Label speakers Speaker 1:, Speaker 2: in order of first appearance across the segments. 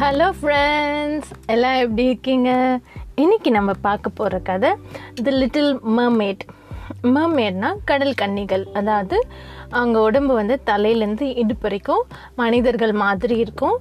Speaker 1: Hello friends எல்லாம் எப்படி இருக்கீங்க? இன்னைக்கு நம்ம பார்க்க போகிற கதை தி லிட்டில் மர்மேட் மர்மேட்னா கடல் கன்னிகள். அதாவது அவங்க உடம்பு வந்து தலையிலேருந்து இடுப்பு வரைக்கும் மனிதர்கள் மாதிரி இருக்கும்.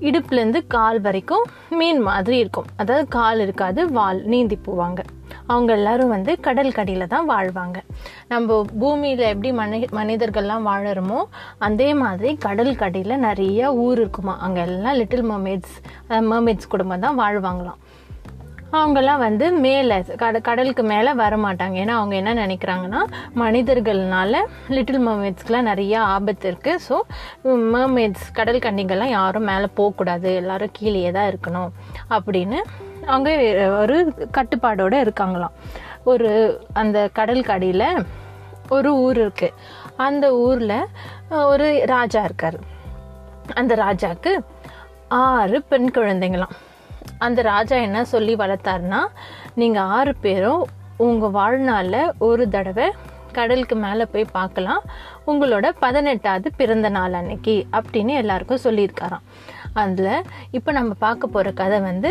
Speaker 1: இடுப்புலேருந்து கால் வரைக்கும் மீன் மாதிரி இருக்கும். அதாவது கால் இருக்காது வால் நீந்தி போவாங்க. அவங்க எல்லாரும் வந்து கடல் கடியில் தான் வாழ்வாங்க. நம்ம பூமியில் எப்படி மனி மனிதர்கள்லாம் வாழறோமோ அதே மாதிரி கடல் கடியில் நிறைய ஊர் இருக்குமா? அங்கே எல்லாம் லிட்டில் மர்மேட்ஸ் மர்மேட்ஸ் குடும்பம் தான் வாழ்வாங்களாம். அவங்கெல்லாம் வந்து மேலே கட கடலுக்கு மேலே வர மாட்டாங்க ஏன்னா அவங்க என்ன நினைக்கிறாங்கன்னா மனிதர்கள்னால லிட்டில் மர்மேட்ஸ்க்கெலாம் நிறையா ஆபத்து இருக்குது ஸோ மர்மேட்ஸ் கடல் கன்னிகள்லாம் யாரும் மேலே போகக்கூடாது. எல்லாரும் கீழேயே தான் இருக்கணும் அப்படின்னு அவங்க ஒரு கட்டுப்பாடோடு இருக்காங்களாம். ஒரு அந்த கடல் கடியில் ஒரு ஊர் இருக்குது அந்த ஊரில் ஒரு ராஜா இருக்கார். அந்த ராஜாவுக்கு ஆறு பெண் குழந்தைங்களாம். அந்த ராஜா என்ன சொல்லி வளர்த்தாருன்னா நீங்கள் ஆறு பேரும் உங்கள் வாழ்நாளில் ஒரு தடவை கடலுக்கு மேலே போய் பார்க்கலாம் உங்களோட பதினெட்டாவது பிறந்த நாள் அன்னைக்கு அப்படின்னு எல்லாருக்கும் சொல்லியிருக்காராம். அதில் இப்போ நம்ம பார்க்க போகிற கதை வந்து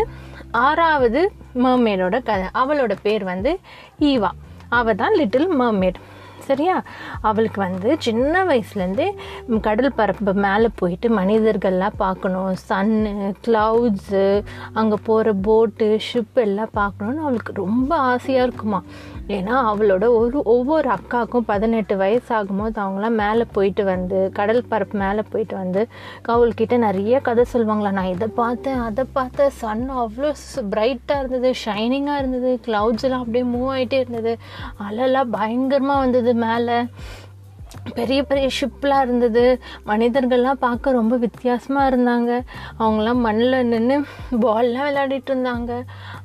Speaker 1: ஆறாவது மர்மேடோட கதை. அவளோட பேர் வந்து ஈவா. அவள் தான் லிட்டில் மர்மேட் சரியா? அவளுக்கு வந்து சின்ன வயசுலேருந்தே கடல் பரப்பு மேலே போயிட்டு மனிதர்கள்லாம் பார்க்கணும். சன்னு க்ளவுட்ஸு அங்கே போகிற போட்டு ஷிப் எல்லாம் பார்க்கணுன்னு அவளுக்கு ரொம்ப ஆசையாக இருக்குமா. ஏன்னா அவளோட ஒரு ஒவ்வொரு அக்காவுக்கும் பதினெட்டு வயசு ஆகும்போது அவங்களாம் மேலே போயிட்டு வந்து கடல் பரப்பு மேலே போயிட்டு வந்து அவள்கிட்ட நிறைய கதை சொல்லுவாங்களா. நான் இதை பார்த்தேன் அதை பார்த்தேன். சன் அவ்வளோ பிரைட்டாக இருந்தது ஷைனிங்காக இருந்தது. க்ளவுட்ஸ் எல்லாம் அப்படியே மூவ் ஆகிட்டே இருந்தது. அலெல்லாம் பயங்கரமாக வந்தது. மேலே பெரிய பெரிய ஷிப்லாம் இருந்தது. மனிதர்கள்லாம் பார்க்க ரொம்ப வித்தியாசமாக இருந்தாங்க. அவங்களாம் மண்ணில் நின்று பால்லாம் விளையாடிட்டு இருந்தாங்க.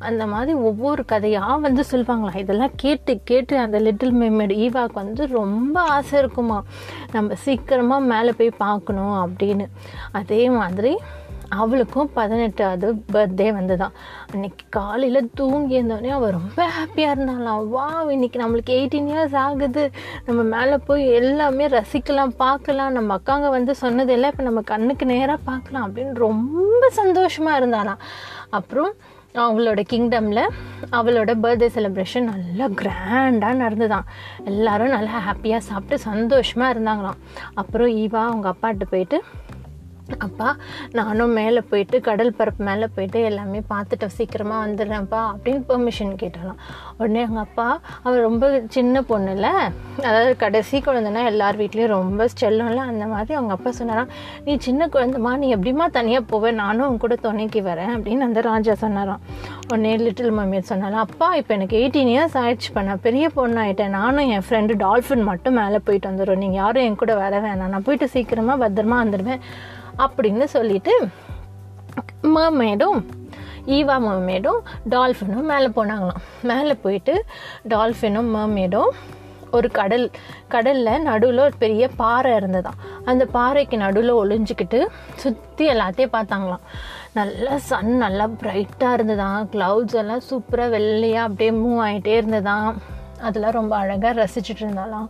Speaker 1: அந்த மாதிரி ஒவ்வொரு கதையாக வந்து சொல்லுவாங்களா இதெல்லாம் கேட்டு கேட்டு அந்த லிட்டில் மெமேடு ஈவாக்கு வந்து ரொம்ப ஆசை இருக்குமா நம்ம சீக்கிரமாக மேலே போய் பார்க்கணும் அப்படின்னு. அதே மாதிரி அவளுக்கும் பதினெட்டாவது பர்த்டே வந்துதான். அன்னைக்கு காலையில் தூங்கி இருந்தோடனே அவள் ரொம்ப ஹாப்பியாக இருந்தாலாம் வா இன்னைக்கு நம்மளுக்கு எயிட்டீன் இயர்ஸ் ஆகுது. நம்ம மேலே போய் எல்லாமே ரசிக்கலாம் பார்க்கலாம். நம்ம அக்காங்க வந்து சொன்னதெல்லாம் இப்போ நம்ம கண்ணுக்கு நேராக பார்க்கலாம் அப்படின்னு ரொம்ப சந்தோஷமாக இருந்தாலாம் அப்புறம் அவங்களோட கிங்டமில் அவளோட பர்த்டே செலிப்ரேஷன் நல்லா கிராண்டாக நடந்துதான். எல்லாரும் நல்லா ஹாப்பியாக சாப்பிட்டு சந்தோஷமாக இருந்தாங்களாம். அப்புறம் ஈவா அவங்க அப்பாட்ட போயிட்டு அப்பா நானும் மேலே போயிட்டு கடல் பரப்பு மேலே போயிட்டு எல்லாமே பார்த்துட்டு சீக்கிரமாக வந்துடுறேன்ப்பா அப்படின்னு பெர்மிஷன் கேட்டலாம் உடனே எங்கள் அப்பா அவள் ரொம்ப சின்ன பொண்ணு இல்லை அதாவது கடைசி குழந்தைனா எல்லார் வீட்லேயும் ரொம்ப செல்லம்ல. அந்த மாதிரி அவங்க அப்பா சொன்னாராம் நீ சின்ன குழந்தைமா நீ எப்படிமா தனியாக போவேன் நானும் உன் கூட துணைக்கு வரேன். அப்படின்னு அந்த ராஜா சொன்னாராம். உடனே லிட்டில் மம்மி சொன்னாலும் அப்பா இப்போ எனக்கு எயிட்டீன் இயர்ஸ் ஆயிடுச்சு பண்ண பெரிய பொண்ணு ஆகிட்டேன் நானும் என் ஃப்ரெண்டு டால்ஃபின் மட்டும் மேலே போயிட்டு வந்துடும் நீங்கள் யாரும் என் கூட வர வேணாம். நான் போயிட்டு சீக்கிரமாக பத்திரமா வந்துடுவேன். அப்படின்னு சொல்லிட்டு மர்மேடும் ஈவா மர்மேடும் டால்ஃபினும் மேலே போனாங்களாம். மேலே போயிட்டு டால்ஃபினும் மர்மேடும் ஒரு கடல் கடலில் நடுவில் ஒரு பெரிய பாறை இருந்ததாம். அந்த பாறைக்கு நடுவில் ஒளிஞ்சிக்கிட்டு சுற்றி எல்லாத்தையும் பார்த்தாங்களாம். நல்லா சன் நல்லா பிரைட்டாக இருந்ததாம். க்ளவுட்ஸ் எல்லாம் சூப்பராக வெள்ளையாக அப்படியே மூவ் ஆகிட்டே இருந்ததாம். அதெல்லாம் ரொம்ப அழகாக ரசிச்சுட்டு இருந்தாலாம்.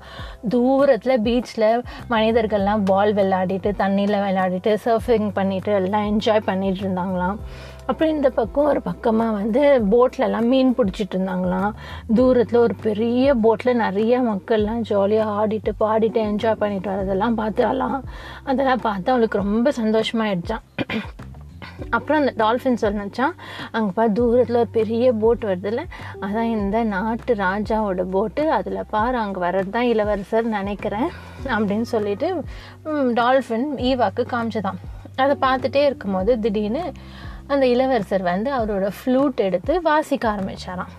Speaker 1: தூரத்தில் பீச்சில் மனிதர்கள்லாம் பால் விளையாடிட்டு தண்ணியில் விளையாடிட்டு சர்ஃபிங் பண்ணிவிட்டு எல்லாம் என்ஜாய் பண்ணிட்டு இருந்தாங்களாம். அப்புறம் இந்த பக்கம் ஒரு பக்கமாக வந்து போட்லலாம் மீன் பிடிச்சிட்டு இருந்தாங்களாம். தூரத்தில் ஒரு பெரிய போட்டில் நிறைய மக்கள்லாம் ஜாலியாக ஆடிட்டு பாடிட்டு என்ஜாய் பண்ணிட்டு வரதெல்லாம் பார்த்தாலாம். அதெல்லாம் பார்த்து அவளுக்கு ரொம்ப சந்தோஷமாயிடுச்சான் அப்புறம் அந்த டால்ஃபின் சொன்னாச்சான் அங்கே பார்த்து தூரத்தில் ஒரு பெரிய போட் வருதுல்ல அதான் இந்த நாட்டு ராஜாவோட போட்டு அதில் பாரு அங்கே வர்றது தான் இளவரசர் நினைக்கிறேன் அப்படின்னு சொல்லிட்டு டால்ஃபின் ஈவாக்கு காமிச்சதான் அதை பார்த்துட்டே இருக்கும்போது திடீர்னு அந்த இளவரசர் வந்து அவரோட ஃப்ளூட் எடுத்து வாசிக்க ஆரம்பிச்சாராம்.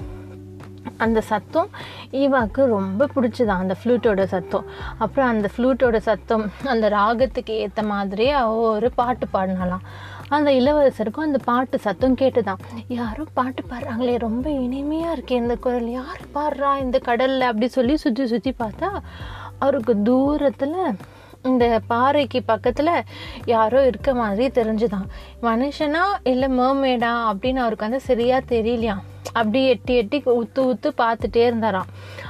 Speaker 1: அந்த சத்தம் ஈவாக்கு ரொம்ப பிடிச்சதான் அந்த ஃப்ளூட்டோட சத்தம். அப்புறம் அந்த ஃப்ளூட்டோட சத்தம் அந்த ராகத்துக்கு ஏற்ற மாதிரியே ஒரு பாட்டு பாடினாலாம் அந்த இளவரசருக்கும் அந்த பாட்டு சத்தம் கேட்டுதான். யாரோ பாட்டு பாடுறாங்களே ரொம்ப இனிமையாக இருக்கே இந்த குரல் யார் பாடுறா இந்த கடலில்? அப்படி சொல்லி சுற்றி சுற்றி பார்த்தா அவருக்கு தூரத்தில் இந்த பாறைக்கு பக்கத்தில் யாரோ இருக்க மாதிரி தெரிஞ்சுதான். மனுஷனா இல்லை மேர்மேடா அப்படின்னு அவருக்கு வந்து சரியாக தெரியலையாம் அப்படி எட்டி எட்டி உத்து உத்து பார்த்துட்டே இருந்தாராம்.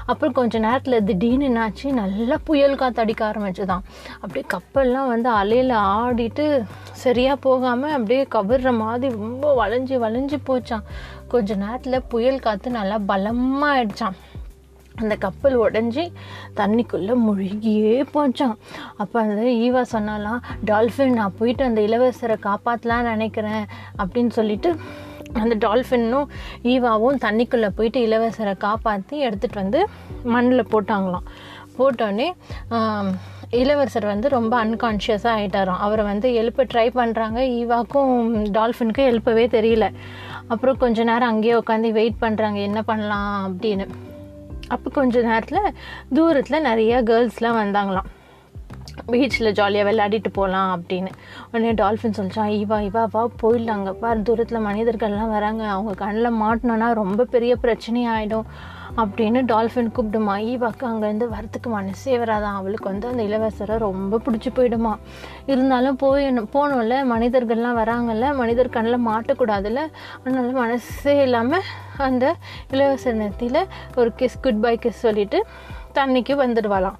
Speaker 1: அப்புறம் கொஞ்ச நேரத்தில் திடீர்னு என்னாச்சு? நல்லா புயல் காற்று அடிக்க ஆரம்பிச்சுதான். அப்படியே கப்பல்லாம் வந்து அலையில் ஆடிட்டு சரியாக போகாமல் அப்படியே கவிர்ற மாதிரி ரொம்ப வளைஞ்சி வளைஞ்சு போச்சான் கொஞ்ச நேரத்தில் புயல் காற்று நல்லா பலமாக ஆயிடுச்சான் அந்த கப்பல் உடஞ்சி தண்ணிக்குள்ளே முழுகியே போச்சான் அப்போ அந்த ஈவா சொன்னாலாம் டால்ஃபின் நான் போயிட்டு அந்த இளவரசரை காப்பாற்றலான்னு நினைக்கிறேன் அப்படின்னு சொல்லிட்டு அந்த டால்ஃபின்னும் ஈவாவும் தண்ணிக்குள்ளே போயிட்டு இளவரசரை காப்பாற்றி எடுத்துகிட்டு வந்து மண்ணில் போட்டாங்களாம். போட்டோடனே இளவரசர் வந்து ரொம்ப அன்கான்ஷியஸாக ஆகிட்டாராம் அவரை வந்து எழுப்ப ட்ரை பண்ணுறாங்க ஈவாக்கும் டால்ஃபினுக்கும் எழுப்பவே தெரியல. அப்புறம் கொஞ்ச நேரம் அங்கேயே உட்காந்து வெயிட் பண்ணுறாங்க என்ன பண்ணலாம் அப்படின்னு. அப்போ கொஞ்ச நேரத்தில் தூரத்தில் நிறையா கேர்ள்ஸ்லாம் வந்தாங்களாம். பீச்சில் ஜாலியாக விளையாடிட்டு போகலாம் அப்படின்னு. உடனே டால்ஃபின் சொல்லிச்சான் ஈவா இவா வா போயிடலாங்க. பார் தூரத்தில் மனிதர்கள்லாம் வராங்க. அவங்க கண்ணில் மாட்டினோன்னா ரொம்ப பெரிய பிரச்சனையாயிடும். அப்படின்னு டால்ஃபின் கூப்பிடுமா. ஈவாக்கு அங்கேருந்து வரத்துக்கு மனசே வராதான் அவளுக்கு வந்து அந்த இளவரசரை ரொம்ப பிடிச்சி போயிடுமா. இருந்தாலும் போய் போனோம்ல மனிதர்கள்லாம் வராங்கல்ல. மனிதர் கண்ணில் மாட்டக்கூடாதுல்ல. அதனால மனசே இல்லாமல் அந்த இளவரசர் நெத்தியில் ஒரு கிஸ் குட் பை கிஸ் சொல்லிட்டு தண்ணிக்கு வந்துடுவாளாம்.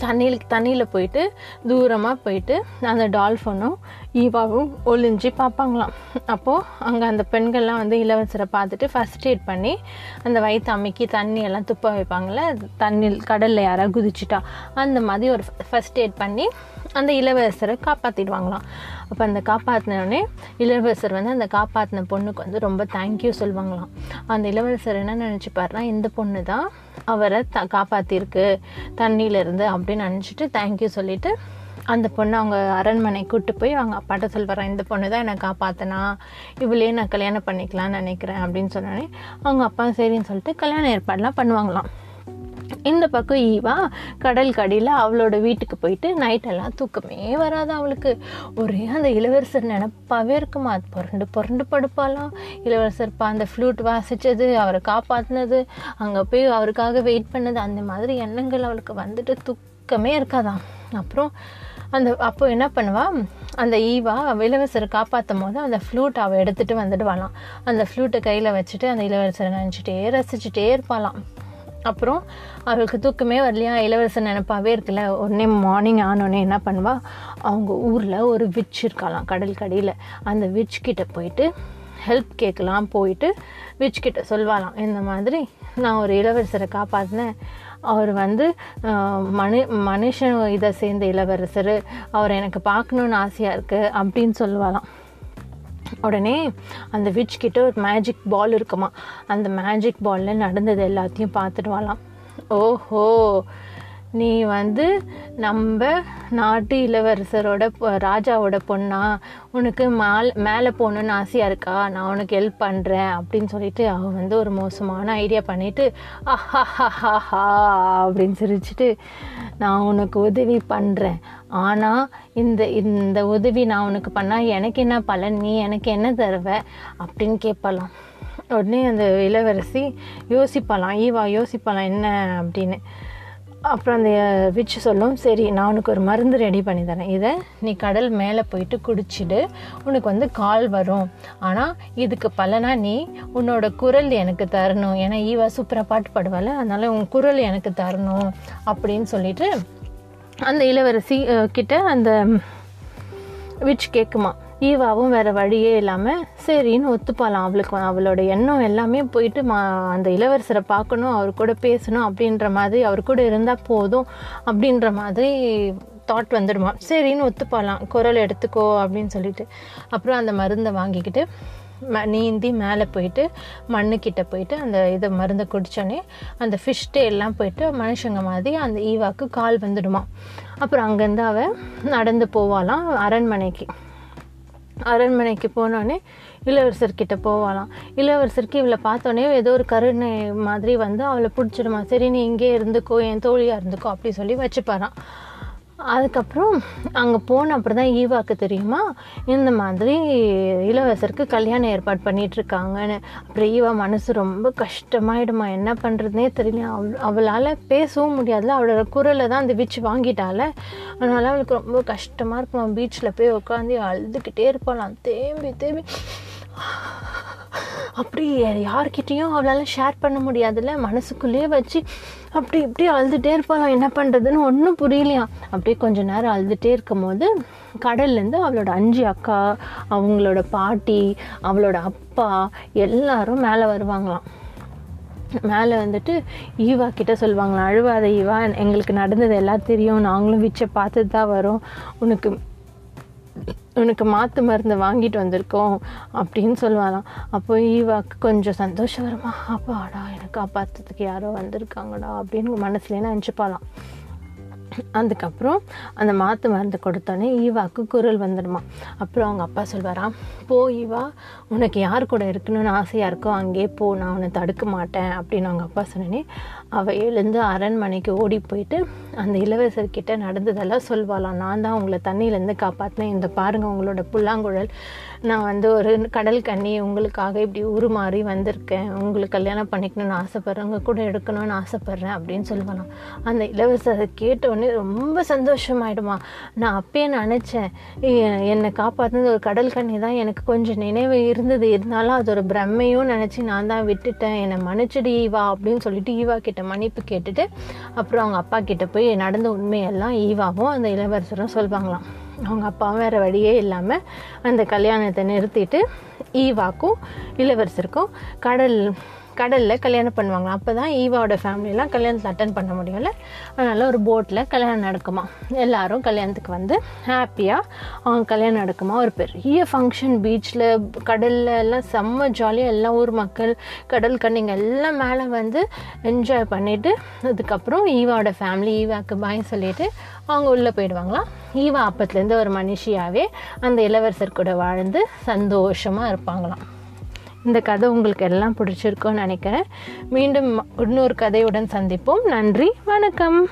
Speaker 1: தண்ணியில் தண்ணியில் போயிட்டு தூரமாக போயிட்டு அந்த டால்ஃபனும் ஈவாவும் ஒளிஞ்சு பார்ப்பாங்களாம். அப்போது அங்கே அந்த பெண்கள்லாம் வந்து இளவரசரை பார்த்துட்டு ஃபஸ்ட் எய்ட் பண்ணி அந்த வயிற்று அம்மிக்கி தண்ணியெல்லாம் துப்ப வைப்பாங்களே தண்ணியில் கடலில் யாராவது குதிச்சுட்டா. அந்த மாதிரி ஒரு ஃபஸ்ட் எய்ட் பண்ணி அந்த இளவரசரை காப்பாற்றிடுவாங்களாம் அப்போ அந்த காப்பாற்றினோடனே இளவரசர் வந்து அந்த காப்பாற்றின பொண்ணுக்கு வந்து ரொம்ப தேங்க்யூ சொல்லுவாங்களாம். அந்த இளவரசர் என்ன நினச்சிப்பாருனா இந்த பொண்ணு தான் அவரை த காப்பாற்றிருக்கு தண்ணியிலேருந்து அப்படின்னு நினச்சிட்டு தேங்க்யூ சொல்லிவிட்டு அந்த பொண்ணை அவங்க அரண்மனை கூட்டு போய் அவங்க அப்பாட்ட சொல்வாரான் இந்த பொண்ணு தான் என்னை காப்பாற்றினா இவளே நான் கல்யாணம் பண்ணிக்கலாம்னு நினைக்கிறேன் அப்படின்னு சொன்னோடனே அவங்க அப்பா சரின்னு சொல்லிட்டு கல்யாண ஏற்பாடெலாம் பண்ணுவாங்களாம். இந்த பக்கம் ஈவா கடல் கடியில் அவளோட வீட்டுக்கு போயிட்டு நைட்டெல்லாம் தூக்கமே வராது அவளுக்கு. ஒரே அந்த இளவரசர் நினப்பாவே இருக்குமா அது புரண்டு புரண்டு படுப்பாலாம் இளவரசர் பா அந்த ஃப்ளூட் வாசித்தது அவரை காப்பாற்றினது அங்கே போய் அவருக்காக வெயிட் பண்ணது அந்த மாதிரி எண்ணங்கள் அவளுக்கு வந்துட்டு தூக்கமே இருக்காதான் அப்புறம் அந்த அப்போ என்ன பண்ணுவா? அந்த ஈவா இளவரசரை காப்பாற்றும் போது அந்த ஃப்ளூட் அவள் எடுத்துகிட்டு வரலாம். அந்த ஃப்ளூட்டை கையில் வச்சுட்டு அந்த இளவரசரை நினச்சிட்டே ரசிச்சுட்டே இருப்பாளாம். அப்புறம் அவளுக்கு தூக்கமே வரலையா? இளவரசன் நினப்பாவே இருக்குல்ல. உடனே மார்னிங் ஆனோடனே என்ன பண்ணுவா? அவங்க ஊரில் ஒரு விச் இருக்கலாம் கடல் கடியில். அந்த விச் கிட்டே போயிட்டு ஹெல்ப் கேட்கலாம் போயிட்டு விச் கிட்ட சொல்வாளாம். இந்த மாதிரி நான் ஒரு இளவரசரை காப்பாற்றினேன் அவர் வந்து மனு மனுஷன் இதை சேர்ந்த இளவரசர் அவர் எனக்கு பார்க்கணுன்னு ஆசையாக இருக்குது அப்படின்னு சொல்லுவாராம். உடனே அந்த விச் கிட்ட ஒரு மேஜிக் பால் இருக்குமா அந்த மேஜிக் பாலில் நடந்தது எல்லாத்தையும் பார்த்துட்டு வரலாம் ஓஹோ! நீ வந்து நம்ம நாட்டு இளவரசரோட ராஜாவோட பொண்ணா உனக்கு மேல் மேலே போகணுன்னு ஆசையாக இருக்கா? நான் உனக்கு ஹெல்ப் பண்ணுறேன் அப்படின்னு சொல்லிட்டு அவன் வந்து ஒரு மோசமான ஐடியா பண்ணிவிட்டு அஹாஹாஹா அப்படின்னு சிரிச்சிட்டு நான் உனக்கு உதவி பண்ணுறேன் ஆனால் இந்த இந்த உதவி நான் உனக்கு பண்ணால் எனக்கு என்ன பலன்? நீ எனக்கு என்ன தருவ? அப்படின்னு கேட்பலாம். உடனே அந்த இளவரசி யோசிப்பலாம். ஈவா யோசிப்பலாம். என்ன? அப்படின்னு. அப்புறம் அந்த விச் சொல்லும். சரி நான் உனக்கு ஒரு மருந்து ரெடி பண்ணி தரேன். இதை நீ கடல் மேலே போயிட்டு குடிச்சிடு. உனக்கு வந்து கால் வரும். ஆனால் இதுக்கு பலனா நீ உன்னோட குரல் எனக்கு தரணும். ஏன்னா ஈவா சூப்பராக பாட்டு பாடுவாள். அதனால் உன் குரல் எனக்கு தரணும் அப்படின்னு சொல்லிட்டு அந்த இளவரசி கிட்ட அந்த விச் கேட்குமா ஈவாவும் வேறு வழியே இல்லாமல் சரின்னு ஒத்துப்பாலாம் அவளுக்கு. அவளோட எண்ணம் எல்லாமே போயிட்டு மா அந்த இளவரசரை பார்க்கணும் அவர் கூட பேசணும் அப்படின்ற மாதிரி அவர் கூட இருந்தால் போதும் அப்படின்ற மாதிரி தாட் வந்துடுமா. சரின்னு ஒத்துப்பாலாம் குரல் எடுத்துக்கோ அப்படின்னு சொல்லிட்டு. அப்புறம் அந்த மருந்தை வாங்கிக்கிட்டு ம நீந்தி மேலே போயிட்டு மண்ணுக்கிட்ட போயிட்டு அந்த இதை மருந்தை குடித்தோடனே அந்த ஃபிஷ் எல்லாம் போயிட்டு மனுஷங்க மாதிரி அந்த ஈவாக்கு கால் வந்துடுமா. அப்புறம் அங்கேருந்து அவள் நடந்து போவாளாம் அரண்மனைக்கு. அரண்மனைக்கு போனோடனே இளவரசர்கிட்ட போவாளாம். இளவரசருக்கு இவளை பார்த்தோன்னே ஏதோ ஒரு கருணை மாதிரி வந்து அவளை பிடிச்சிடுமா? சரி நீ இங்கே இருந்துக்கோ என் தோழியாக இருந்துக்கோ அப்படி சொல்லி வச்சுப்பாரான் அதுக்கப்புறம் அங்கே போன அப்புறம் தான் ஈவாக்கு தெரியுமா? இந்த மாதிரி இளவரசருக்கு கல்யாணம் ஏற்பாடு பண்ணிகிட்ருக்காங்கன்னு அப்புறம் ஈவா மனசு ரொம்ப கஷ்டமாயிடுமா? என்ன பண்ணுறதுனே தெரியல. அவ் அவளால் பேசவும் முடியாதுல. அவளோட குரலை தான் அந்த பீச் வாங்கிட்டால. அதனால் அவளுக்கு ரொம்ப கஷ்டமாக இருக்குமா? பீச்சில் போய் உட்காந்து அழுதுகிட்டே இருப்பாளாம். தேம்பி தேம்பி. அப்படி யார்கிட்டேயும் அவளால் ஷேர் பண்ண முடியாதுல்ல? மனசுக்குள்ளேயே வச்சு அப்படி இப்படி அழுதுகிட்டே இருப்பாளாம் என்ன பண்ணுறதுன்னு ஒன்றும் புரியலையா? அப்படியே கொஞ்ச நேரம் அழுதுகிட்டே இருக்கும் போது கடல்லேருந்து அவளோட அஞ்சு அக்கா அவங்களோட பாட்டி அவளோட அப்பா எல்லாரும் மேலே வருவாங்களாம். மேலே வந்துட்டு ஈவா கிட்ட சொல்லுவாங்களாம் அழுவாத ஈவா எங்களுக்கு நடந்தது எல்லாம் தெரியும். நாங்களும் விச்சை பார்த்துட்டு தான் வரோம். உனக்கு உனக்கு மாற்று மருந்து வாங்கிட்டு வந்திருக்கோம் அப்படின்னு சொல்லுவாங்களாம் அப்போ ஈவாக்கு கொஞ்சம் சந்தோஷம் வருமா அப்பாடா எனக்கு காப்பாற்றுறதுக்கு யாரோ வந்திருக்காங்கடா அப்படின்னு மனசுலேயே நினச்சிப்பாலாம் அதுக்கப்புறம் அந்த மாற்று மருந்து கொடுத்தோன்னே ஈவாக்கு குரல் வந்துடுமா. அப்புறம் அவங்க அப்பா சொல்வாராம் போ ஈவா உனக்கு யார் கூட இருக்கணும்னு ஆசையாக இருக்கோ அங்கேயே போ நான் உன்னை தடுக்க மாட்டேன். அப்படின்னு அவங்க அப்பா சொன்னேனே அவள் எழுந்து அரண்மனைக்கு ஓடி போயிட்டு அந்த இளவரசர்கிட்ட நடந்ததெல்லாம் சொல்வாளாம். நான் தான் உங்களை தண்ணியிலேருந்து காப்பாற்றினேன் இந்த பாருங்கள் உங்களோட புல்லாங்குழல் நான் வந்து ஒரு கடல் கண்ணி உங்களுக்காக இப்படி உருமாறி வந்திருக்கேன். உங்களுக்கு கல்யாணம் பண்ணிக்கணும்னு ஆசைப்பட்றேன். உங்கள் கூட எடுக்கணும்னு ஆசைப்பட்றேன் அப்படின்னு சொல்லுவாளாம் அந்த இளவரசர் அதை ரொம்ப சந்தோஷமாயிடுமா. நான் அப்பயே நினச்சேன் என்னை காப்பாற்றுனது ஒரு கடல் கண்ணி தான். எனக்கு கொஞ்சம் நினைவு இருந்தது. இருந்தாலும் அது ஒரு பிரம்மையும் நினச்சி நான் தான் விட்டுட்டேன். என்னை மன்னிச்சிடு ஈவா அப்படின்னு சொல்லிட்டு ஈவா கிட்ட மன்னிப்பு கேட்டுட்டு அப்புறம் அவங்க அப்பா கிட்ட போய் நடந்த உண்மையெல்லாம் ஈவாவும் அந்த இளவரசரும் சொல்லுவாங்களாம் அவங்க அப்பாவும் வேறு வழியே இல்லாமல் அந்த கல்யாணத்தை நிறுத்திட்டு ஈவாக்கும் இளவரசருக்கும் கடல் கடலில் கல்யாணம் பண்ணுவாங்க அப்போ தான் ஈவாவோட ஃபேமிலியெலாம் கல்யாணத்தில் அட்டன் பண்ண முடியல அதனால் ஒரு போட்டில் கல்யாணம் நடக்குமா. எல்லாரும் கல்யாணத்துக்கு வந்து ஹாப்பியாக அவங்க கல்யாணம் நடக்குமா. ஒரு பெரிய ஃபங்க்ஷன் பீச்சில் கடலில் எல்லாம் செம்ம ஜாலியாக எல்லா ஊர் மக்கள் கடல் கண்ணிங்க எல்லாம் மேலே வந்து என்ஜாய் பண்ணிவிட்டு அதுக்கப்புறம் ஈவாவோட ஃபேமிலி ஈவாக்கு பாய் சொல்லிவிட்டு அவங்க உள்ளே போயிடுவாங்களாம். ஈவா அப்பத்துலேருந்து ஒரு மனுஷியாகவே அந்த இளவரசர் கூட வாழ்ந்து சந்தோஷமாக இருப்பாங்களாம். இந்த கதை உங்களுக்கு எல்லாம் பிடிச்சிருக்கும்னு நினைக்கிறேன். மீண்டும் இன்னொரு கதையுடன் சந்திப்போம். நன்றி. வணக்கம்.